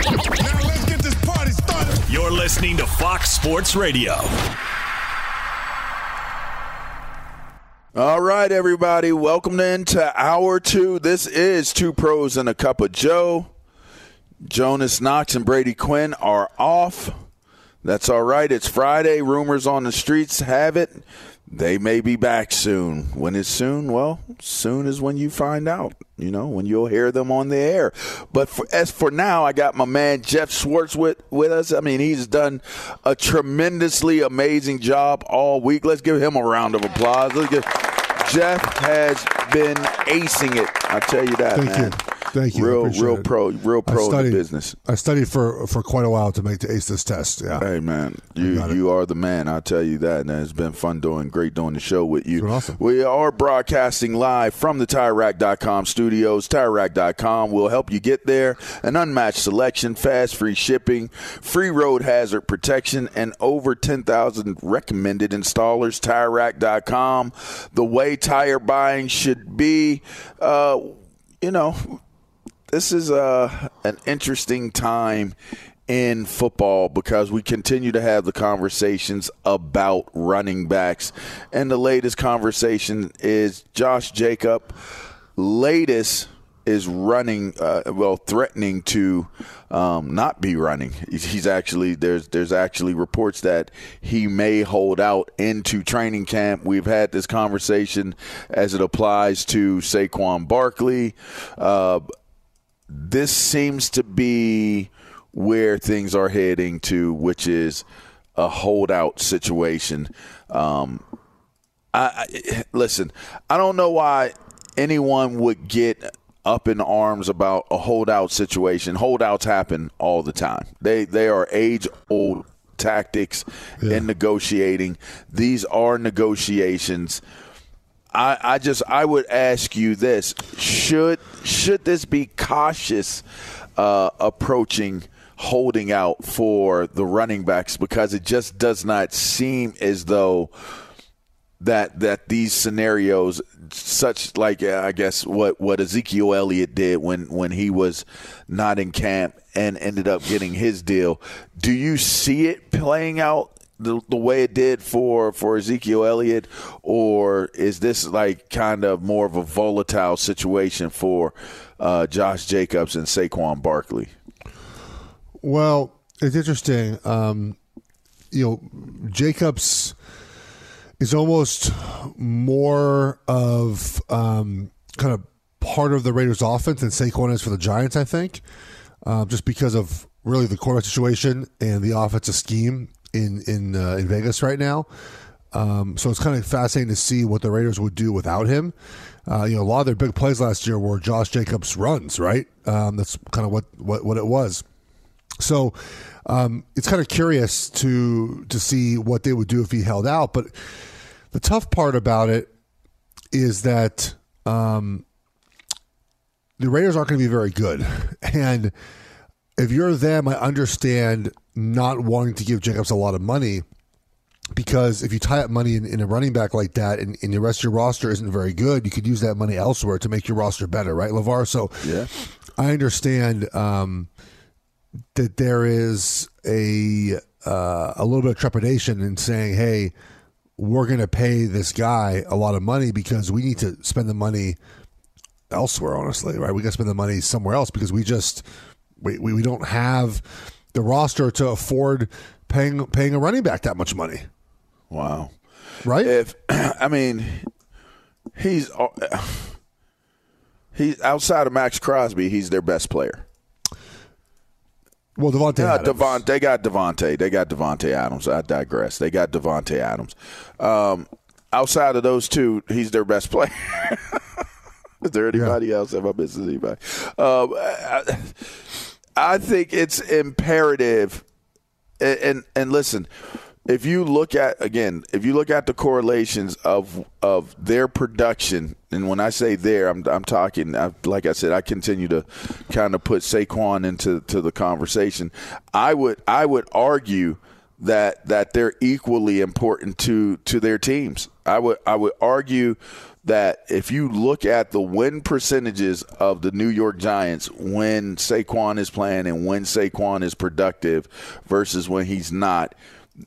Now let's get this party started. You're listening to Fox Sports Radio. All right, everybody, welcome into hour two. This is Two Pros and a Cup of Joe. Jonas Knox and Brady Quinn are off. That's all right. It's Friday. Rumors on the streets have it. They may be back soon. When is soon? Well, soon is when you find out, you know, when you'll hear them on the air. But for, as for now, I got my man Geoff Schwartz with, with us. I mean, he's done a tremendously amazing job all week. Let's give him a round of applause. Let's give, Geoff has been acing it. I tell you that, Thank man. you. Thank you. Real, real it. pro, real I pro studied, the business. I studied for for quite a while to make the ace this test. Yeah. Hey man, you you are the man. I'll tell you that, and it's been fun doing, great doing the show with you. Awesome. We are broadcasting live from the TireRack.com studios. TireRack.com will help you get there. An unmatched selection, fast, free shipping, free road hazard protection, and over ten thousand recommended installers. TireRack.com, the way tire buying should be. Uh, you know, this is uh, an interesting time in football because we continue to have the conversations about running backs. And the latest conversation is Josh Jacob. Latest is running, uh, well, threatening to um, not be running. He's actually there's there's actually reports that he may hold out into training camp. We've had this conversation as it applies to Saquon Barkley. Uh, this seems to be where things are heading to, which is a holdout situation. Um, I, I listen. I don't know why anyone would get up in arms about a holdout situation. Holdouts happen all the time. They they are age old tactics in negotiating. These are negotiations. I, I just I would ask you this: should should this be cautious uh, approaching holding out for the running backs because it just does not seem as though that that these scenarios such like uh, I guess what what Ezekiel Elliott did when when he was not in camp and ended up getting his deal. Do you see it playing out the, the way it did for, for Ezekiel Elliott, or is this like kind of more of a volatile situation for uh, Josh Jacobs and Saquon Barkley? Well, it's interesting. Um, you know, Jacobs is almost more of um, kind of part of the Raiders' offense than Saquon is for the Giants. I think, uh, just because of really the quarterback situation and the offensive scheme in in uh, in Vegas right now. Um, so it's kind of fascinating to see what the Raiders would do without him. Uh, you know, a lot of their big plays last year were Josh Jacobs runs, right? Um, that's kind of what, what, what it was. So um, it's kind of curious to to see what they would do if he held out. But the tough part about it is that um, the Raiders aren't going to be very good, and if you're them, I understand not wanting to give Jacobs a lot of money because if you tie up money in, in a running back like that and, and, the rest of your roster isn't very good, you could use that money elsewhere to make your roster better, right, LaVar? So yeah. I understand um, that there is a uh, a little bit of trepidation in saying, hey, we're going to pay this guy a lot of money because we need to spend the money elsewhere, honestly, right? We got to spend the money somewhere else because we just we, we, we don't have the roster to afford paying paying a running back that much money. Wow. Right? If I mean he's uh, he's outside of Maxx Crosby, he's their best player. Well, Davante yeah, Adams. Devon, they got Davante. They got Davante Adams. I digress. They got Davante Adams. Um, outside of those two, he's their best player. Is there anybody yeah. else? Have I missed anybody? Um, I, I think it's imperative. And, and and listen, if you look at again, if you look at the correlations of of their production, and when I say there, I'm I'm talking. I, like I said, I continue to kind of put Saquon into to the conversation. I would I would argue that that they're equally important to to their teams. I would I would argue that if you look at the win percentages of the New York Giants when Saquon is playing and when Saquon is productive versus when he's not,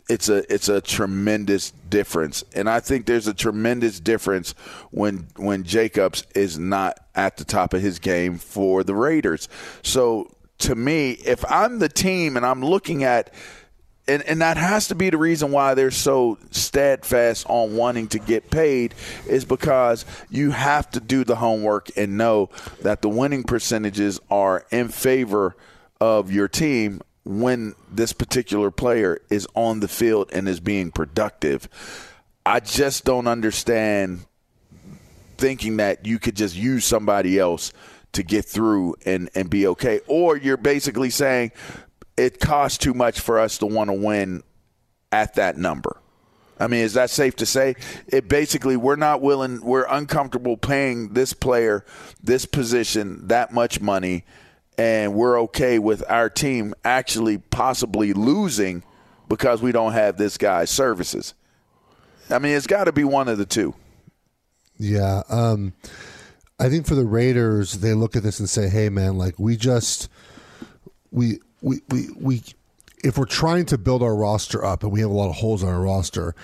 it's a it's a tremendous difference. And I think there's a tremendous difference when when Jacobs is not at the top of his game for the Raiders. So to me, if I'm the team and I'm looking at and, and that has to be the reason why they're so steadfast on wanting to get paid is because you have to do the homework and know that the winning percentages are in favor of your team when this particular player is on the field and is being productive. I just don't understand thinking that you could just use somebody else to get through and, and be okay. Or you're basically saying it costs too much for us to want to win at that number. I mean, is that safe to say? It basically we're not willing, we're uncomfortable paying this player, this position, that much money, and we're okay with our team actually possibly losing because we don't have this guy's services. I mean, it's got to be one of the two. Yeah, um, I think for the Raiders, they look at this and say, "Hey, man, like we just we we, we, we if we're trying to build our roster up and we have a lot of holes on our roster,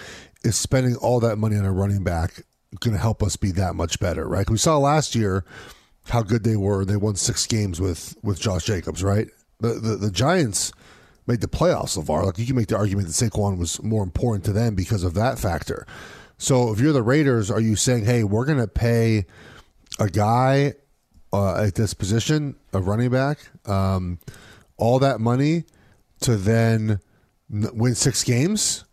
is spending all that money on a running back going to help us be that much better, right? We saw last year how good they were. They won six games with with Josh Jacobs, right? The the, the Giants made the playoffs far. Like you can make the argument that Saquon was more important to them because of that factor. So if you're the Raiders, are you saying, hey, we're going to pay a guy uh, at this position, a running back? Um, all that money to then win six games,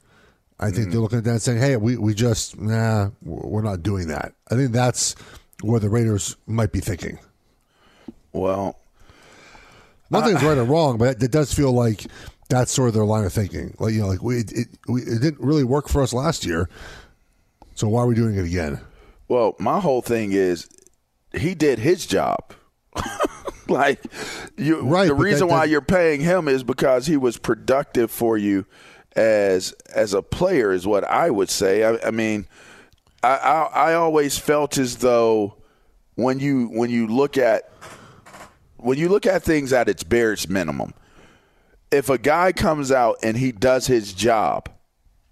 I think mm. they're looking at that and saying, "Hey, we we just nah, we're not doing that." I think that's where the Raiders might be thinking. Well, nothing's uh, right or wrong, but it does feel like that's sort of their line of thinking. Like you know, like we it, we, it didn't really work for us last year, so why are we doing it again? Well, my whole thing is he did his job. like you, right, the reason that, why you're paying him is because he was productive for you as as a player is what I would say. I, I mean, I, I I always felt as though when you when you look at when you look at things at its barest minimum, if a guy comes out and he does his job,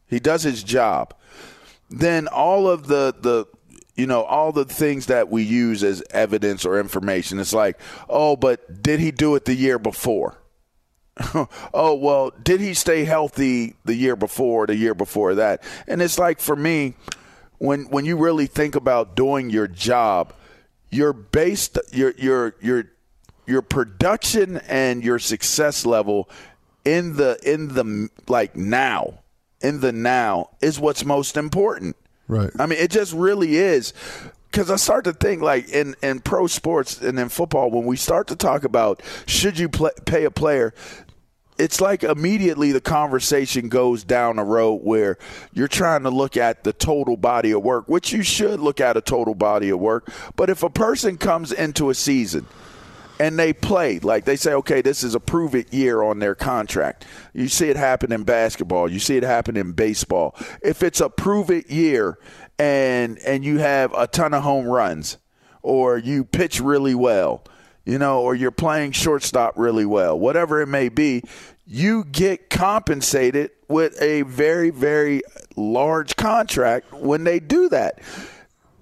he does his job, then all of the the you know, all the things that we use as evidence or information. It's like, oh, but did he do it the year before? oh, well, did he stay healthy the year before, the year before that? And it's like for me, when when you really think about doing your job, you're based your your your your production and your success level in the in the like now in the now is what's most important. Right. I mean, it just really is. Because I start to think, like in, in pro sports and in football, when we start to talk about should you play, pay a player, it's like immediately the conversation goes down a road where you're trying to look at the total body of work, which you should look at a total body of work. But if a person comes into a season and they play, like they say, okay, this is a prove it year on their contract. You see it happen in basketball, you see it happen in baseball. If it's a prove it year and and you have a ton of home runs or you pitch really well, you know, or you're playing shortstop really well, whatever it may be, you get compensated with a very, very large contract when they do that.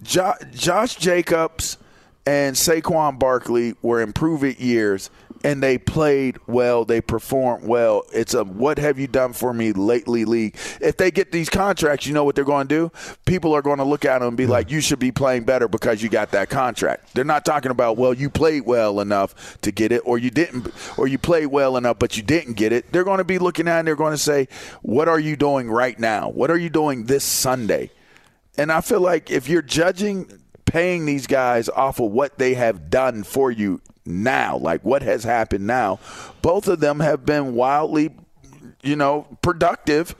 Jo- Josh Jacobs and Saquon Barkley were in it years and they played well, they performed well. It's a what have you done for me lately league. If they get these contracts, you know what they're going to do? People are going to look at them and be like, you should be playing better because you got that contract. They're not talking about, well, you played well enough to get it or you didn't or you played well enough but you didn't get it. They're going to be looking at it and they're going to say, what are you doing right now? What are you doing this Sunday? And I feel like if you're judging paying these guys off of what they have done for you now, like what has happened now, both of them have been wildly, you know, productive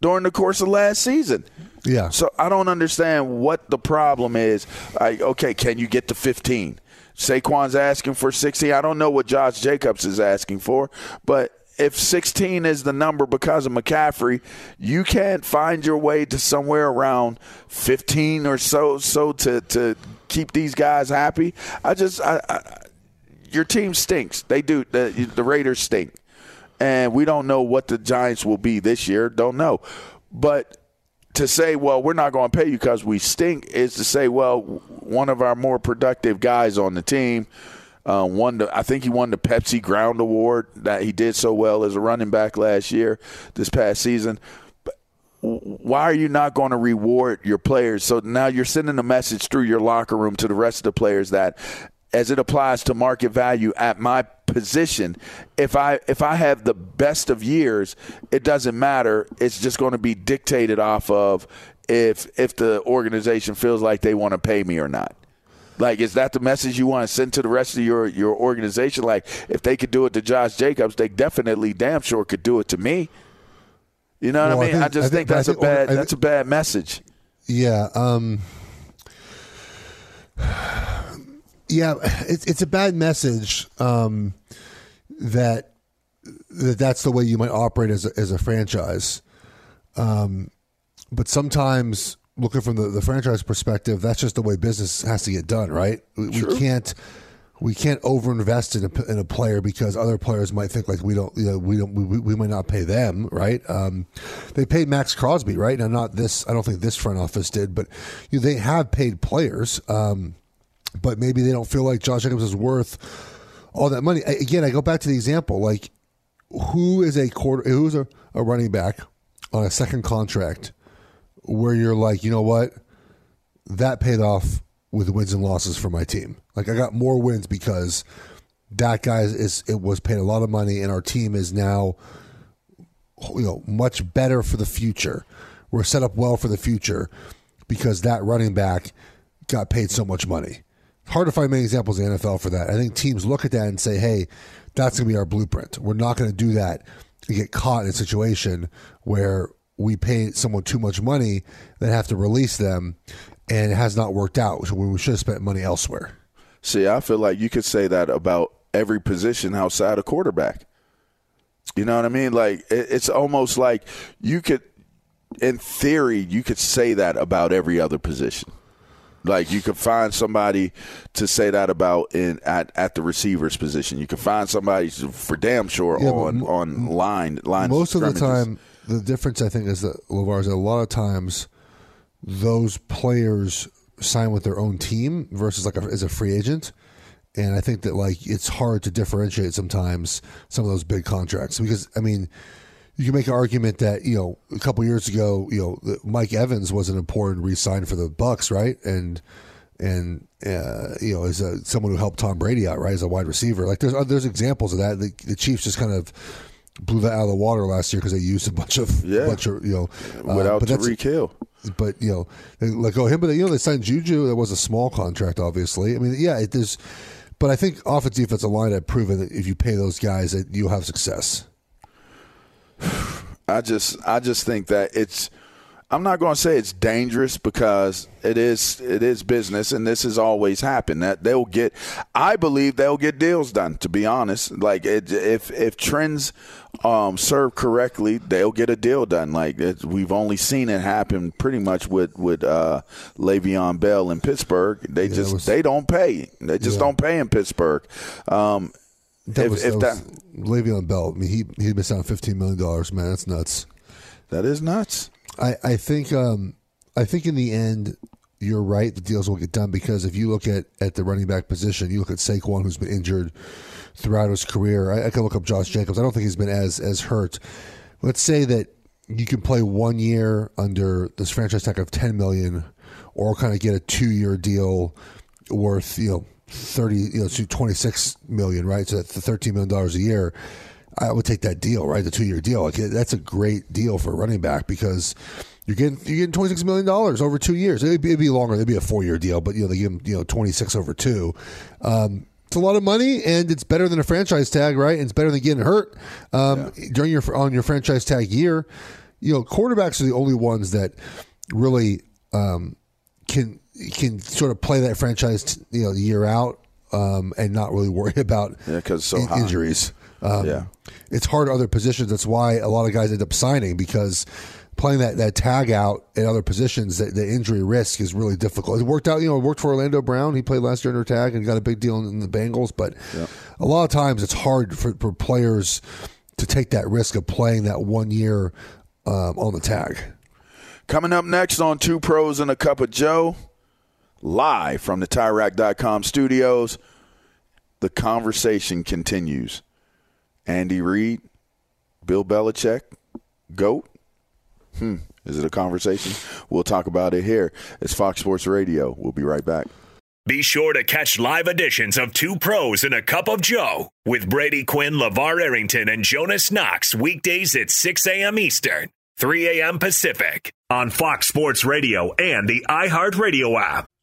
during the course of last season. Yeah. So I don't understand what the problem is. Like, okay, can you get to 15? Saquon's asking for 16. I don't know what Josh Jacobs is asking for, but if 16 is the number because of McCaffrey, you can't find your way to somewhere around 15 or so so to to keep these guys happy. I just I, I your team stinks. They do. The, the Raiders stink. And we don't know what the Giants will be this year. Don't know. But to say, well, we're not going to pay you because we stink is to say, well, one of our more productive guys on the team uh, won the, I think he won the Pepsi Ground Award that he did so well as a running back last year, this past season. But why are you not going to reward your players? So now you're sending a message through your locker room to the rest of the players that as it applies to market value at my position if i if i have the best of years it doesn't matter it's just going to be dictated off of if if the organization feels like they want to pay me or not like is that the message you want to send to the rest of your your organization like if they could do it to Josh Jacobs they definitely damn sure could do it to me you know what Well, I I mean I, think- just I think- think, that's I a think- bad think- that's a bad message Yeah. Um, yeah, it's it's a bad message um, that that that's the way you might operate as a, as a franchise. Um, but sometimes, looking from the, the franchise perspective, that's just the way business has to get done, right? We, we can't we can't overinvest in a, in a player because other players might think like we don't, you know, we don't, we, we might not pay them, right? Um, they paid Maxx Crosby, right? Now, not this. I don't think this front office did, but you know, they have paid players, um, but maybe they don't feel like Josh Jacobs is worth all that money. I- Again, I go back to the example, like who is a quarter, who's a, a running back on a second contract where you're like, you know what, that paid off with wins and losses for my team. Like I got more wins because that guy is, it was paid a lot of money, and our team is now you know much better for the future. We're set up well for the future because that running back got paid so much money. Hard to find many examples in the NFL for that. I think teams look at that and say, "Hey, that's going to be our blueprint. We're not going to do that and get caught in a situation where we pay someone too much money, then have to release them, and it has not worked out. So we should have spent money elsewhere." See, I feel like you could say that about every position outside of quarterback. You know what I mean? Like it's almost like you could, in theory, you could say that about every other position. Like you could find somebody to say that about in at, at the receivers position. You could find somebody for damn sure Yeah, on on line line. Most of the time, the difference I think is that LaVar is a lot of times those players sign with their own team versus like a, as a free agent, and I think that like it's hard to differentiate sometimes some of those big contracts because I mean. You can make an argument that you know a couple years ago, you know Mike Evans was an important re-sign for the Bucs, right? And and uh, you know as a, someone who helped Tom Brady out, right, as a wide receiver. Like there's there's examples of that. The, the Chiefs just kind of blew that out of the water last year because they used a bunch of, Yeah. bunch of you know, uh, Without but Tyreek Hill. but you know, they let go him. But you know, they signed Juju. That was a small contract, obviously. I mean, yeah, it is. But I think offense defensive line have proven that if you pay those guys, that you'll have success. I just I just think that it's I'm not going to say it's dangerous because it is it is business and this has always happened that they'll get I believe they'll get deals done to be honest like it, if if trends um, serve correctly they'll get a deal done like it, we've only seen it happen pretty much with with uh, Le'Veon Bell in Pittsburgh they just was- they don't pay they just Yeah. don't pay in Pittsburgh um, That if, was, if that, that Le'Veon Bell. I mean, he he missed out on fifteen million dollars. Man, that's nuts. that is nuts I, I think um, I think in the end you're right. The deals will get done because if you look at, at the running back position, you look at Saquon, who's been injured throughout his career. I, I can look up Josh Jacobs. I don't think he's been as as hurt. Let's say that you can play one year under this franchise tag of ten million, or kind of get a two year deal worth you know thirty you know to twenty six million, right? So that's the thirteen million dollars a year. I would take that deal, right? The two year deal. Like, that's a great deal for a running back because you're getting you're getting twenty six million dollars over two years. It'd be, it'd be longer. It'd be a four year deal, but you know they give him you know twenty six over two. Um, it's a lot of money, and it's better than a franchise tag, right? And it's better than getting hurt um, during your on your franchise tag year. You know, quarterbacks are the only ones that really um, can can sort of play that franchise you know year out um, and not really worry about Yeah, 'cause so in- injuries. Um, Yeah. it's hard other positions. That's why a lot of guys end up signing because playing that, that tag out at other positions, the, the injury risk is really difficult. It worked out, you know, it worked for Orlando Brown. He played last year under tag and got a big deal in the Bengals. But a lot of times it's hard for, for players to take that risk of playing that one year um, on the tag. Coming up next on Two Pros and a Cup of Joe, live from the TireRack.com studios, the conversation continues. Andy Reid, Bill Belichick, GOAT. Hmm, is it a conversation? We'll talk about it here. It's Fox Sports Radio. We'll be right back. Be sure to catch live editions of Two Pros and a Cup of Joe with Brady Quinn, LaVar Arrington, and Jonas Knox weekdays at 6 a.m. Eastern, 3 a.m. Pacific on Fox Sports Radio and the iHeartRadio app.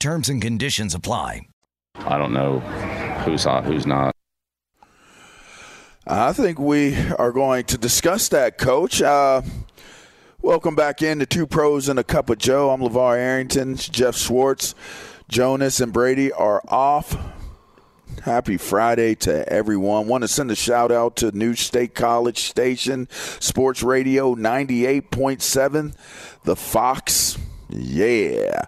Terms and conditions apply. I don't know who's hot, who's not. I think we are going to discuss that, Coach. Uh, welcome back in to Two Pros and a Cup of Joe. I'm LaVar Arrington. Geoff Schwartz, Jonas, and Brady are off. Happy Friday to everyone. Want to send a shout out to New State College Station, Sports Radio 98.7, The Fox. Yeah.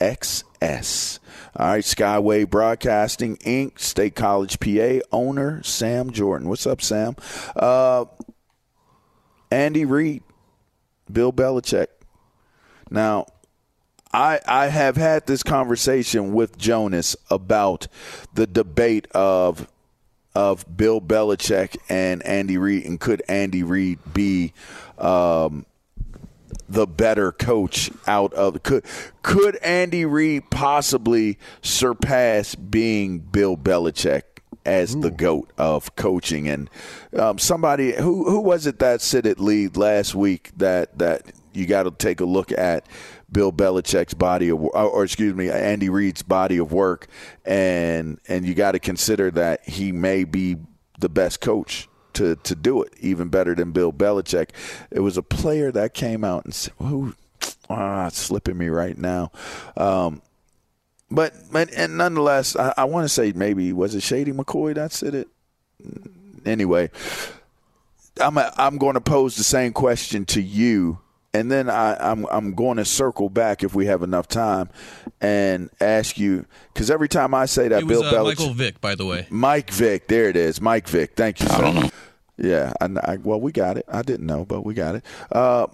WFXS. All right, Skyway Broadcasting Inc., State College, PA, owner Sam Jordan. What's up, Sam? Uh, Andy Reid, Bill Belichick. Now, I I have had this conversation with Jonas about the debate of of Bill Belichick and Andy Reid, and could Andy Reid be um, the better coach out of could could Andy Reid possibly surpass being Bill Belichick as the goat of coaching? And um, somebody who who was it that said it lead last week that that you got to take a look at Bill Belichick's body of or, or excuse me Andy Reid's body of work? And and you got to consider that he may be the best coach to to do it, even better than Bill Belichick. It was a player that came out and said, "Who? Ah, it's slipping me right now." Um, but, but and nonetheless, I, I want to say maybe was it Shady McCoy that said it. Anyway, I'm a, I'm going to pose the same question to you, and then I, I'm I'm going to circle back if we have enough time, and ask you because every time I say that It Bill uh, Belichick, Michael Vick, by the way. Mike Vick, there it is, Mike Vick. Thank you. Sir. I don't know. Yeah, I, I, well, we got it. I didn't know, but we got it. Uh,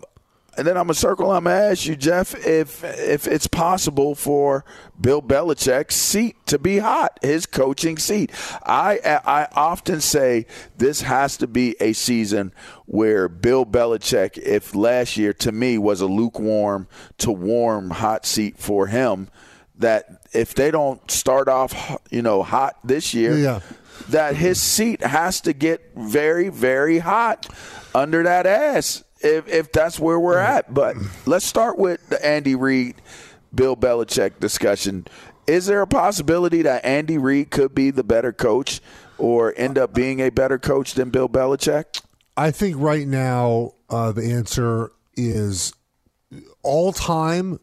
and then I'm gonna circle. I'm gonna ask you, Geoff, if if it's possible for Bill Belichick's seat to be hot, his coaching seat. I I often say this has to be a season where Bill Belichick, if last year to me was a lukewarm to warm hot seat for him, that if they don't start off, you know, hot this year, Yeah. That his seat has to get very, very hot under that ass if, if that's where we're at. But let's start with the Andy Reid, Bill Belichick discussion. Is there a possibility that Andy Reid could be the better coach or end up being a better coach than Bill Belichick? I think right now uh, the answer is all time.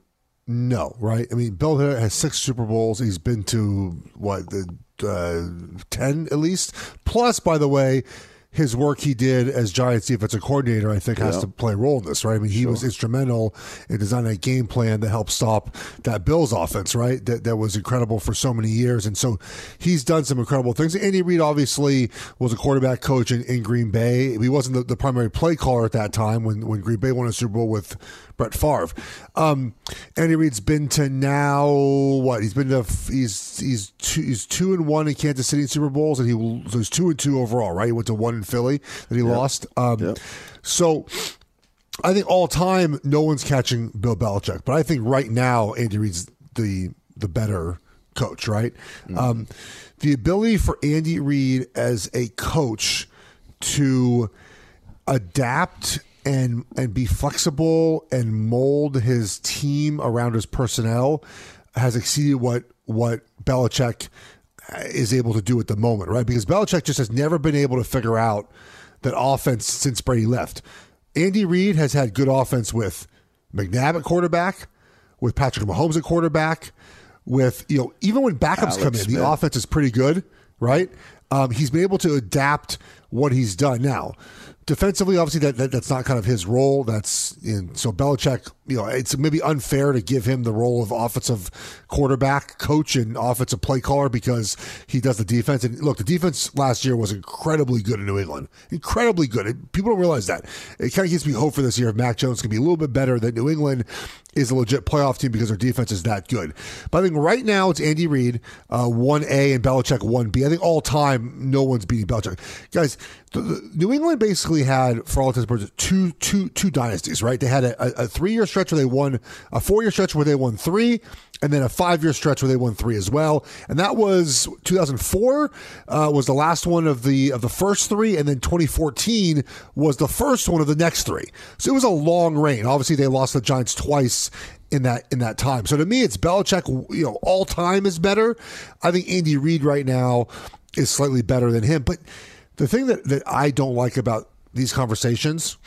No, right? I mean, Bill Belichick has six Super Bowls. He's been to what the uh, ten at least. Plus, by the way, his work he did as Giants defensive coordinator, I think, has to play a role in this, right? I mean, he was instrumental in designing a game plan that helped stop that Bills offense, right? That that was incredible for so many years, and so he's done some incredible things. Andy Reid obviously was a quarterback coach in, in Green Bay. He wasn't the, the primary play caller at that time when when Green Bay won a Super Bowl with Brett Favre. Um, Andy Reid's been to now what? He's been to he's he's two, he's two and one in Kansas City in Super Bowls, and he so he's two and two overall, right? He went to one in Philly that he lost. Um, So. I think all time, no one's catching Bill Belichick, but I think right now Andy Reid's the the better coach. Right, um, the ability for Andy Reid as a coach to adapt and and be flexible and mold his team around his personnel has exceeded what what Belichick is able to do at the moment, right? Because Belichick just has never been able to figure out that offense since Brady left. Andy Reid has had good offense with McNabb at quarterback, with Patrick Mahomes at quarterback, with you know even when backups Alex come in, Smith. the offense is pretty good, right? Um, he's been able to adapt what he's done. Now, defensively, obviously that, that that's not kind of his role. That's in, so Belichick. You know, it's maybe unfair to give him the role of offensive quarterback coach and offensive play caller because he does the defense. And look, the defense last year was incredibly good in New England, incredibly good. People don't realize that. It kind of gives me hope for this year. If Mac Jones can be a little bit better than New England is a legit playoff team because their defense is that good. But I think right now it's Andy Reid, uh, 1A, and Belichick 1B. I think all time, no one's beating Belichick. Guys, the, the, New England basically had, for all intents and purposes, two, two, two dynasties, right? They had a, a, three year stretch where they won, a four year stretch where they won three, and then a five year stretch where they won three as well. And that was 2004 uh, was the last one of the of the first three, and then 2014 was the first one of the next three. So it was a long reign. Obviously, they lost the Giants twice in that in that time. So to me, it's Belichick. You know, all time is better. I think Andy Reid right now is slightly better than him, but the thing that, that I don't like about these conversations,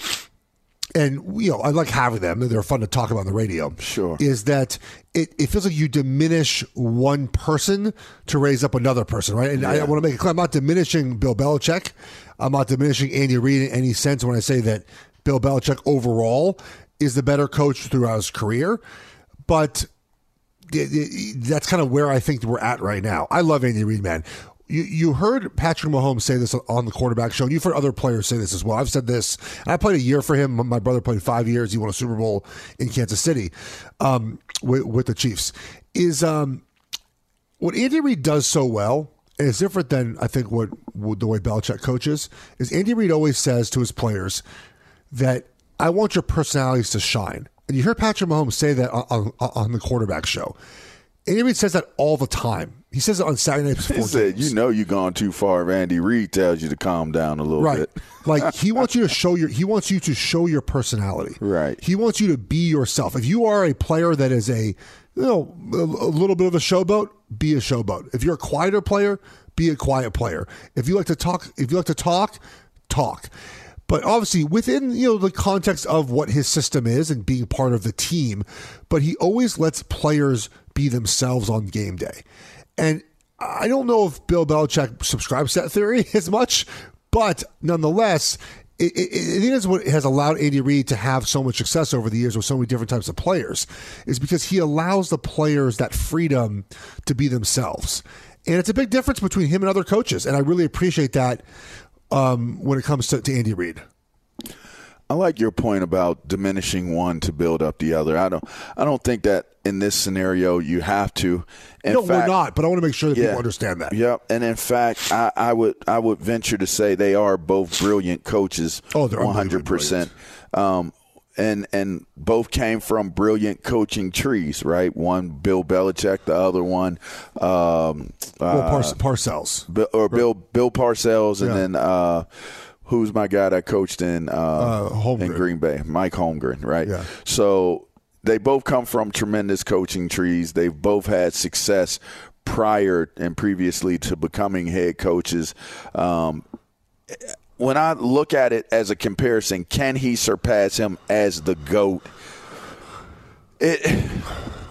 and you know, I like having them. They're fun to talk about on the radio. Sure. Is that it, it feels like you diminish one person to raise up another person, right? And I, Yeah. want to make it clear I'm not diminishing Bill Belichick. I'm not diminishing Andy Reid in any sense when I say that Bill Belichick overall is the better coach throughout his career. But that's kind of where I think we're at right now. I love Andy Reid, man. You, you heard Patrick Mahomes say this on the quarterback show, and you've heard other players say this as well. I've said this. I played a year for him. My brother played five years. He won a Super Bowl in Kansas City um, with, with the Chiefs. Is um, what Andy Reid does so well, is different than I think what, what the way Belichick coaches, is Andy Reid always says to his players that I want your personalities to shine. And you hear Patrick Mahomes say that on, on, on the quarterback show. Andy Reid says that all the time. He says it on Saturday nights He said. "You know, you've gone too far." If Andy Reid tells you to calm down a little right. bit, like he wants you to show your he wants you to show your personality. Right. he wants you to be yourself. If you are a player that is a you know a little bit of a showboat be a showboat. If you're a quieter player be a quiet player. If you like to talk if you like to talk talk. But obviously within you know the context of what his system is and being part of the team but he always lets players be themselves on game day and I don't know if Bill Belichick subscribes to that theory as much, but nonetheless, it, it, it is what has allowed Andy Reid to have so much success over the years with so many different types of players, is because he allows the players that freedom to be themselves. And it's a big difference between him and other coaches. And I really appreciate that um, when it comes to, to Andy Reid. I like your point about diminishing one to build up the other. I don't. I don't think that in this scenario you have to. In no, fact, we're not, but I want to make sure that Yeah. people understand that. Yep, and in fact, I, I would I would venture to say they are both brilliant coaches. Oh, they're one hundred percent. Um, and and both came from brilliant coaching trees, right? One Bill Belichick, the other one, um, Well, uh, Par- Parcells. Bill, or Bill Bill Parcells, and Yeah. then uh, who's my guy that coached in uh, Holmgren. in Green Bay, Mike Holmgren, right? Yeah. So they both come from tremendous coaching trees. They've both had success prior and previously to becoming head coaches. Um, when I look at it as a comparison, can he surpass him as the goat? It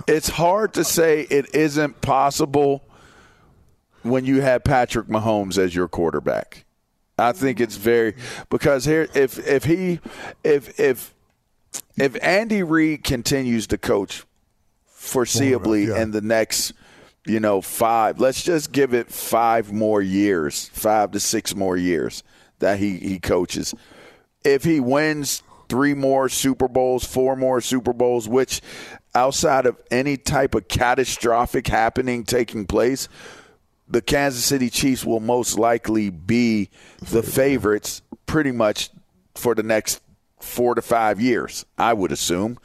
it's hard to say it isn't possible when you have Patrick Mahomes as your quarterback. I think it's very because here if if he if if if Andy Reid continues to coach foreseeably yeah. in the next you know five let's just give it five more years five to six more years that he he coaches if he wins three more super bowls four more super bowls which outside of any type of catastrophic happening taking place the Kansas City Chiefs will most likely be the favorites pretty much for the next four to five years, I would assume.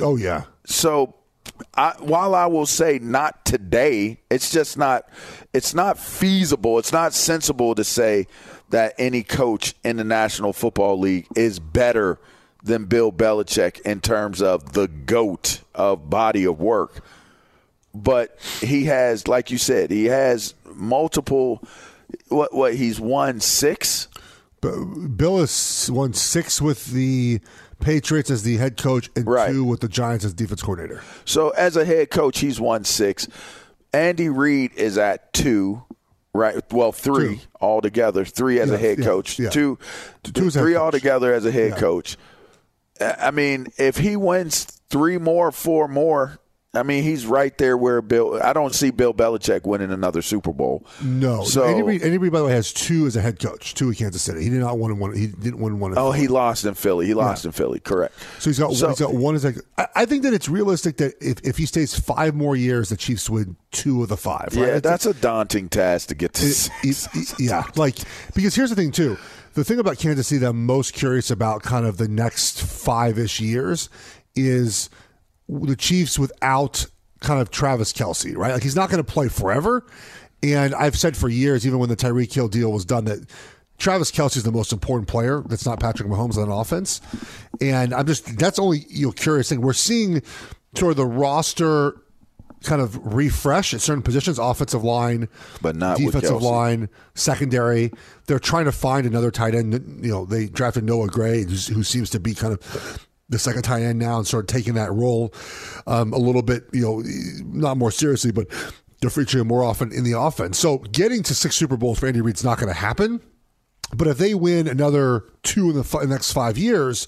Oh, yeah. So, I, while I will say not today, it's just not it's not feasible. It's not sensible to say that any coach in the National Football League is better than Bill Belichick in terms of the goat of body of work but he has, like you said, he has multiple. What what he's won six. Bill has won six with the Patriots as the head coach and Right. two with the Giants as defense coordinator. So as a head coach, he's won six. Andy Reid is at two. Right, well, three Two. altogether. Three as Yeah, a head yeah, coach. yeah. Two, Two as a head three coach. altogether as a head coach. I mean, if he wins three more, four more, I mean, he's right there where Bill. I don't see Bill Belichick winning another Super Bowl. No, So- Andy Reid, Andy Reid, by the way, has two as a head coach, two at Kansas City. He did not win one. He didn't win one. Oh, he lost in Philly. He lost Yeah. in Philly. Correct. So he's got So- he's got one as a. I, think that it's realistic that if, if he stays five more years, the Chiefs win two of the five. Right? Yeah, that's a daunting task to get to. it- it- it- yeah, like because here's the thing too. The thing about Kansas City that I'm most curious about, kind of the next five ish years, is the Chiefs without kind of Travis Kelce, right? Like he's not going to play forever. And I've said for years, even when the Tyreek Hill deal was done, that Travis Kelce is the most important player. That's not Patrick Mahomes on offense. And I'm just that's only you know curious thing. We're seeing sort of the roster kind of refresh at certain positions, offensive line, But not defensive line, secondary. They're trying to find another tight end. You know, they drafted Noah Gray, who seems to be kind of the second tight end now and of taking that role um, a little bit, you know, not more seriously, but they're featuring more often in the offense. So getting to six Super Bowls for Andy Reid's not going to happen. But if they win another two in the fi- next five years,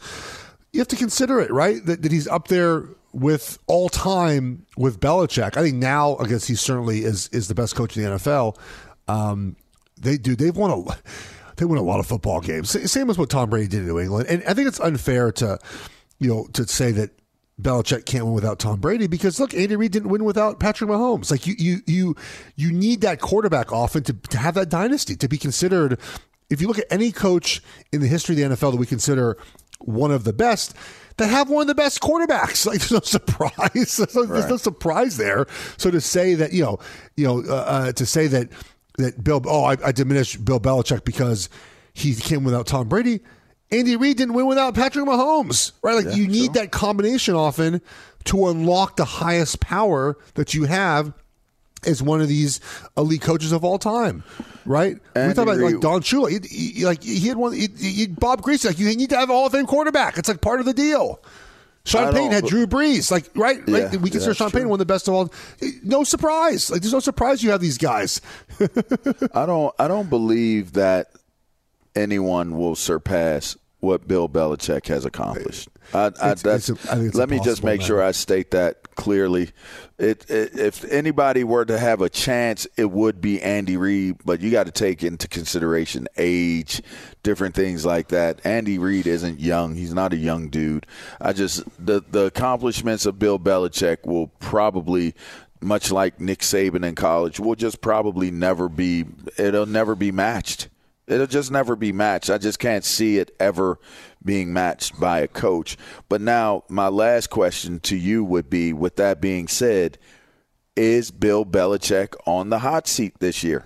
you have to consider it, right? That, that he's up there with all time with Belichick. I think now, I guess he certainly is is the best coach in the NFL. Um, they do. They've won a. They win a lot of football games. Same as what Tom Brady did in New England. And I think it's unfair to, you know, to say that Belichick can't win without Tom Brady because look, Andy Reid didn't win without Patrick Mahomes. Like you, you, you, you need that quarterback often to, to have that dynasty to be considered. If you look at any coach in the history of the NFL that we consider one of the best, they have one of the best quarterbacks. Like there's no surprise. there's, no, there's no surprise there. So to say that you know, you know, uh, uh, to say that that Bill, oh, I, I diminished Bill Belichick because he came without Tom Brady. Andy Reid didn't win without Patrick Mahomes, right? Like you need that combination often to unlock the highest power that you have as one of these elite coaches of all time, right? we Andy talk about like Don Shula. He, he- like he had one. He, he, Bob Griese. Like you need to have a Hall of Fame quarterback. It's like part of the deal. Sean I Payton had Drew Brees. Like right, Yeah, right. We consider that's Sean Payton one of the best of all. No surprise. Like there's no surprise you have these guys. I don't I don't believe that anyone will surpass what Bill Belichick has accomplished. I, I, It's- that's, it's- I think it's let me just make man. sure I state that clearly. It, it, if anybody were to have a chance, it would be Andy Reid, but you got to take into consideration age, different things like that. Andy Reid isn't young; he's not a young dude. I just the the accomplishments of Bill Belichick will probably much like Nick Saban in college, will just probably never be. It'll never be matched. It'll just never be matched. I just can't see it ever being matched by a coach. But now, my last question to you would be: With that being said, is Bill Belichick on the hot seat this year?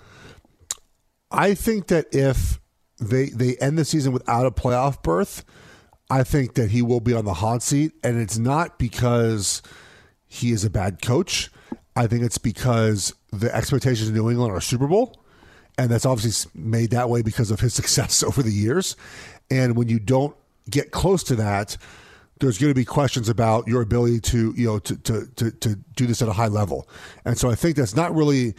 I think that if they they end the season without a playoff berth, I think that he will be on the hot seat, and it's not because he is a bad coach. I think it's because the expectations of New England are Super Bowl, and that's obviously made that way because of his success over the years. And when you don't get close to that, there's going to be questions about your ability to you know to to to, to do this at a high level. And so I think that's not really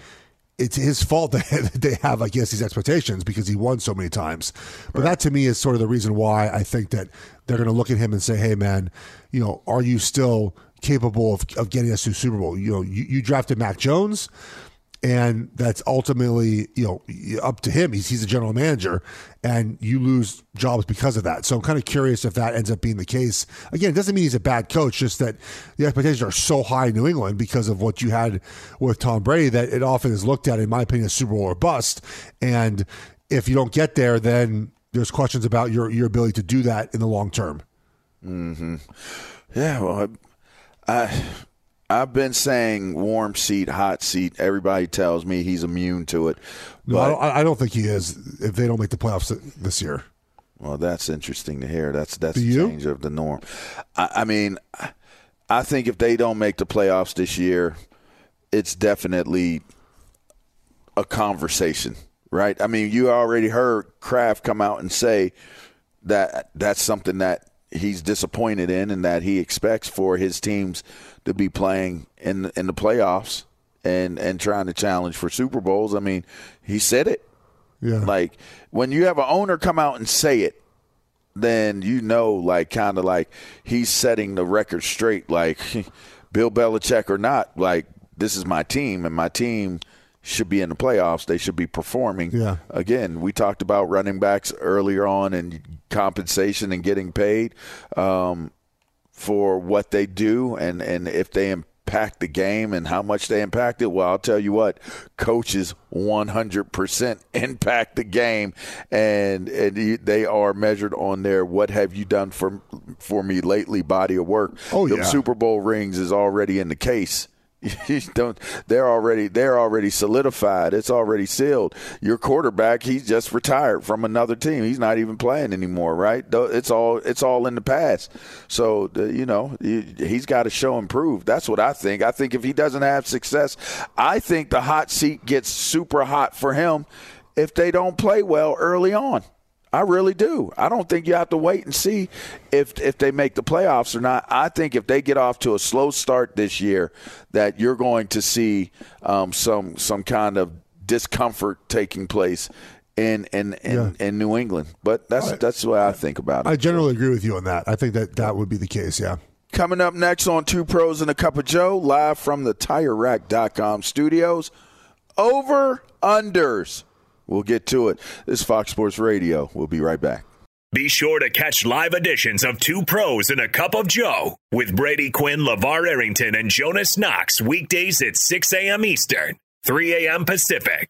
it's his fault that they have, I guess, these expectations because he won so many times. But that to me is sort of the reason why I think that they're going to look at him and say, "Hey, man, you know, are you still capable of, of getting us to Super Bowl? You know, you, you drafted Mac Jones." And that's ultimately, you know, up to him. He's he's a general manager, and you lose jobs because of that. So I'm kind of curious if that ends up being the case. Again, it doesn't mean he's a bad coach, just that the expectations are so high in New England because of what you had with Tom Brady that it often is looked at, in my opinion, as Super Bowl or bust. And if you don't get there, then there's questions about your your ability to do that in the long term. Mm-hmm. Yeah, well, I, I I've been saying warm seat, hot seat. Everybody tells me he's immune to it. No, I, don't, I don't think he is. If they don't make the playoffs this year, Well, that's interesting to hear. That's that's a change of the norm. I, I mean, I think if they don't make the playoffs this year, it's definitely a conversation, right? I mean, you already heard Kraft come out and say that that's something that he's disappointed in and that he expects for his teams to be playing in in the playoffs and and trying to challenge for Super Bowls. I mean, he said it. Yeah. Like when you have an owner come out and say it, then you know, like kind of like he's setting the record straight. Like Bill Belichick or not, like this is my team, and my team should be in the playoffs. They should be performing. Yeah. Again, we talked about running backs earlier on and compensation and getting paid um, for what they do, and and if they impact the game and how much they impact it. Well, I'll tell you what, coaches 100% impact the game, and and they are measured on their what have you done for for me lately body of work. Oh, Them yeah. Super Bowl rings is already in the case. You don't. They're already they're already solidified. It's already sealed. Your quarterback, he's just retired from another team. He's not even playing anymore, right? It's all it's all in the past. So you know he's got to show improve. That's what I think. I think if he doesn't have success, I think the hot seat gets super hot for him if they don't play well early on. I really do. I don't think you have to wait and see if if they make the playoffs or not. I think if they get off to a slow start this year, that you're going to see um, some some kind of discomfort taking place in in, in, yeah. in New England. But that's I, that's what I think about it. I generally agree with you on that. I think that that would be the case. Yeah. Coming up next on Two Pros and a Cup of Joe, live from the TireRack.com studios. Over unders. We'll get to it. This is Fox Sports Radio. We'll be right back. Be sure to catch live editions of Two Pros and a Cup of Joe with Brady Quinn, LaVar Arrington, and Jonas Knox weekdays at 6 a.m. Eastern, 3 a.m. Pacific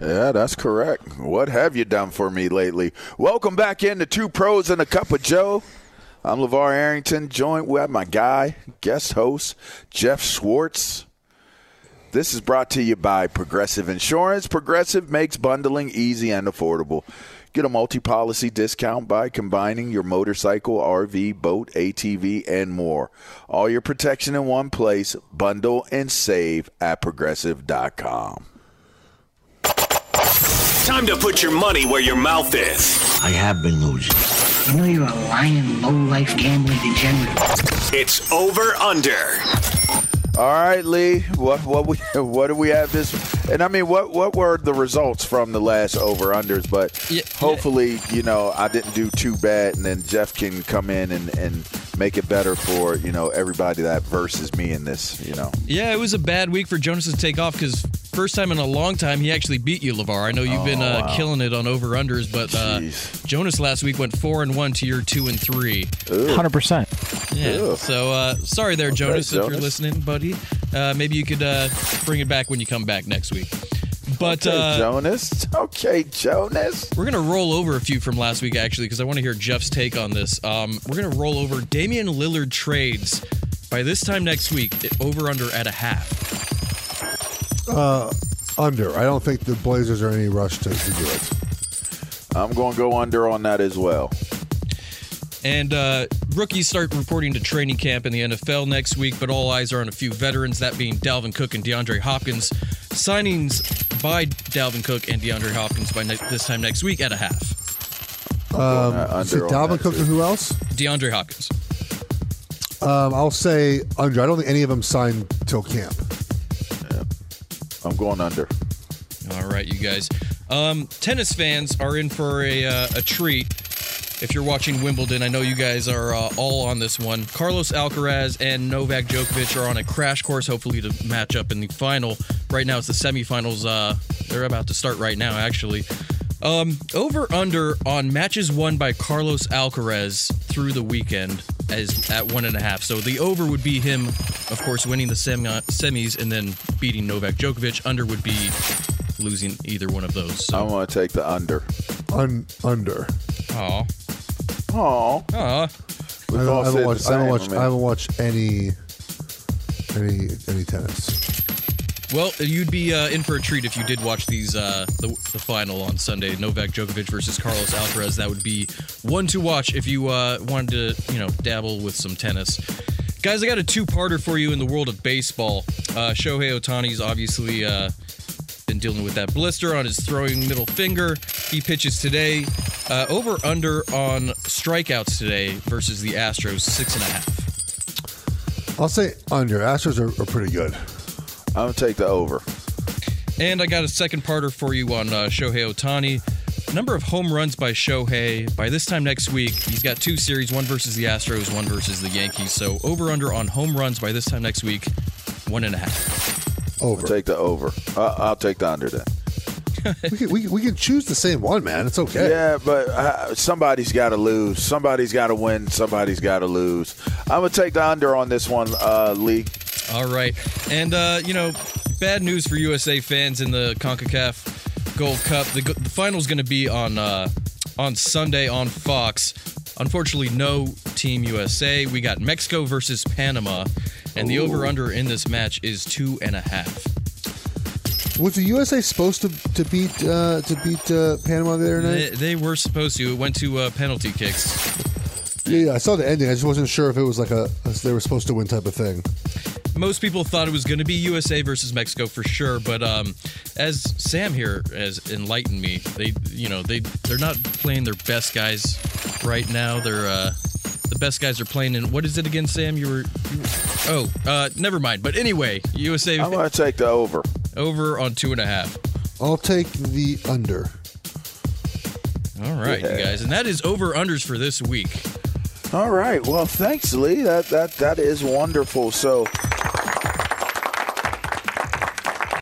Yeah, that's correct. What have you done for me lately? Welcome back into Two Pros and a Cup of Joe. I'm LaVar Arrington, joined with my guy, guest host, Geoff Schwartz. This is brought to you by Progressive Insurance. Progressive makes bundling easy and affordable. Get a multi policy discount by combining your motorcycle, RV, boat, ATV, and more. All your protection in one place. Bundle and save at progressive.com. Time to put your money where your mouth is. I have been losing. You know you're a lying, low-life gambling degenerate. It's over under. All right, Lee. What what we what do we have this? And I mean, what what were the results from the last over unders? But yeah, hopefully, yeah. you know, I didn't do too bad, and then Geoff can come in and and make it better for you know everybody that versus me in this. You know. Yeah, it was a bad week for Jonas to take off because first time in a long time he actually beat you, LaVar. I know you've oh, been uh, wow. killing it on over unders, but uh, Jonas last week went four and one to your two and three. Hundred percent. Yeah. So uh, sorry there, Jonas, if you're listening, buddy. Uh, maybe you could uh, bring it back when you come back next week. But Okay, uh, Jonas. Okay, Jonas. We're gonna roll over a few from last week actually because I want to hear Geoff's take on this. Um, we're gonna roll over Damian Lillard trades by this time next week. Over under at a half. Uh, under. I don't think the Blazers are in any rush to, to do it. I'm going to go under on that as well. And uh, rookies start reporting to training camp in the NFL next week, but all eyes are on a few veterans, that being Dalvin Cook and DeAndre Hopkins. Signings by Dalvin Cook and DeAndre Hopkins by ne- this time next week at a half. Um, under is it Dalvin Cook too. and who else? DeAndre Hopkins. Um, I'll say under. I don't think any of them signed till camp. I'm going under. All right, you guys. Um, tennis fans are in for a, uh, a treat. If you're watching Wimbledon, I know you guys are uh, all on this one. Carlos Alcaraz and Novak Djokovic are on a crash course, hopefully to match up in the final. Right now, it's the semifinals. Uh, they're about to start right now, actually. Um, over under on matches won by Carlos Alcaraz through the weekend as at one and a half. So the over would be him, of course, winning the semi- semis and then beating Novak Djokovic. Under would be losing either one of those. So, I want to take the under. Un, under. aw, Oh, aw. I don't, all I said haven't the watched. I haven't same, I haven't watched any any any tennis. Well, you'd be uh, in for a treat if you did watch these uh, the, the final on Sunday, Novak Djokovic versus Carlos Alcaraz. That would be one to watch if you uh, wanted to, you know, dabble with some tennis. Guys, I got a two-parter for you in the world of baseball. Uh, Shohei Ohtani's obviously uh, been dealing with that blister on his throwing middle finger. He pitches today. Uh, over under on strikeouts today versus the Astros, six and a half. I'll say under. Astros are, are pretty good. I'm going to take the over. And I got a second parter for you on uh, Shohei Ohtani. Number of home runs by Shohei. By this time next week, he's got two series one versus the Astros, one versus the Yankees. So over under on home runs by this time next week, one and a half. Over. Take the over. Uh, I'll take the under then. we, can, we, can, we can choose the same one, man. It's okay. Yeah, but uh, somebody's got to lose. Somebody's got to win. Somebody's got to lose. I'm going to take the under on this one, uh, Lee. All right. And, uh, you know, bad news for USA fans in the CONCACAF Gold Cup. The, the final's going to be on uh, on Sunday on Fox. Unfortunately, no Team USA. We got Mexico versus Panama, and the over under in this match is two and a half. Was the USA supposed to to beat uh, to beat uh, Panama the other They, night? they were supposed to. It went to uh, penalty kicks. Yeah, yeah, I saw the ending. I just wasn't sure if it was like a, a they were supposed to win type of thing. Most people thought it was going to be USA versus Mexico for sure, but um, as Sam here has enlightened me, they you know they they're not playing their best guys right now. They're uh, the best guys are playing in what is it again, Sam? You were, you were oh uh, never mind. But anyway, USA I'm going to take the over. over on two and a half. I'll take the under. All right, you guys, and that is over unders for this week. All right. Well, thanks, Lee. That that that is wonderful. So,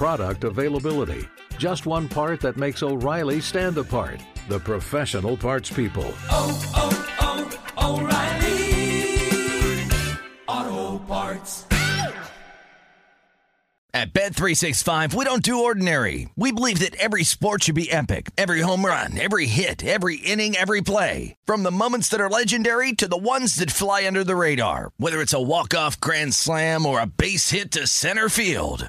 Product availability. Just one part that makes O'Reilly stand apart. The professional parts people. Auto Parts. At Bet365, we don't do ordinary. We believe that every sport should be epic. Every home run, every hit, every inning, every play. From the moments that are legendary to the ones that fly under the radar. Whether it's a walk-off grand slam or a base hit to center field.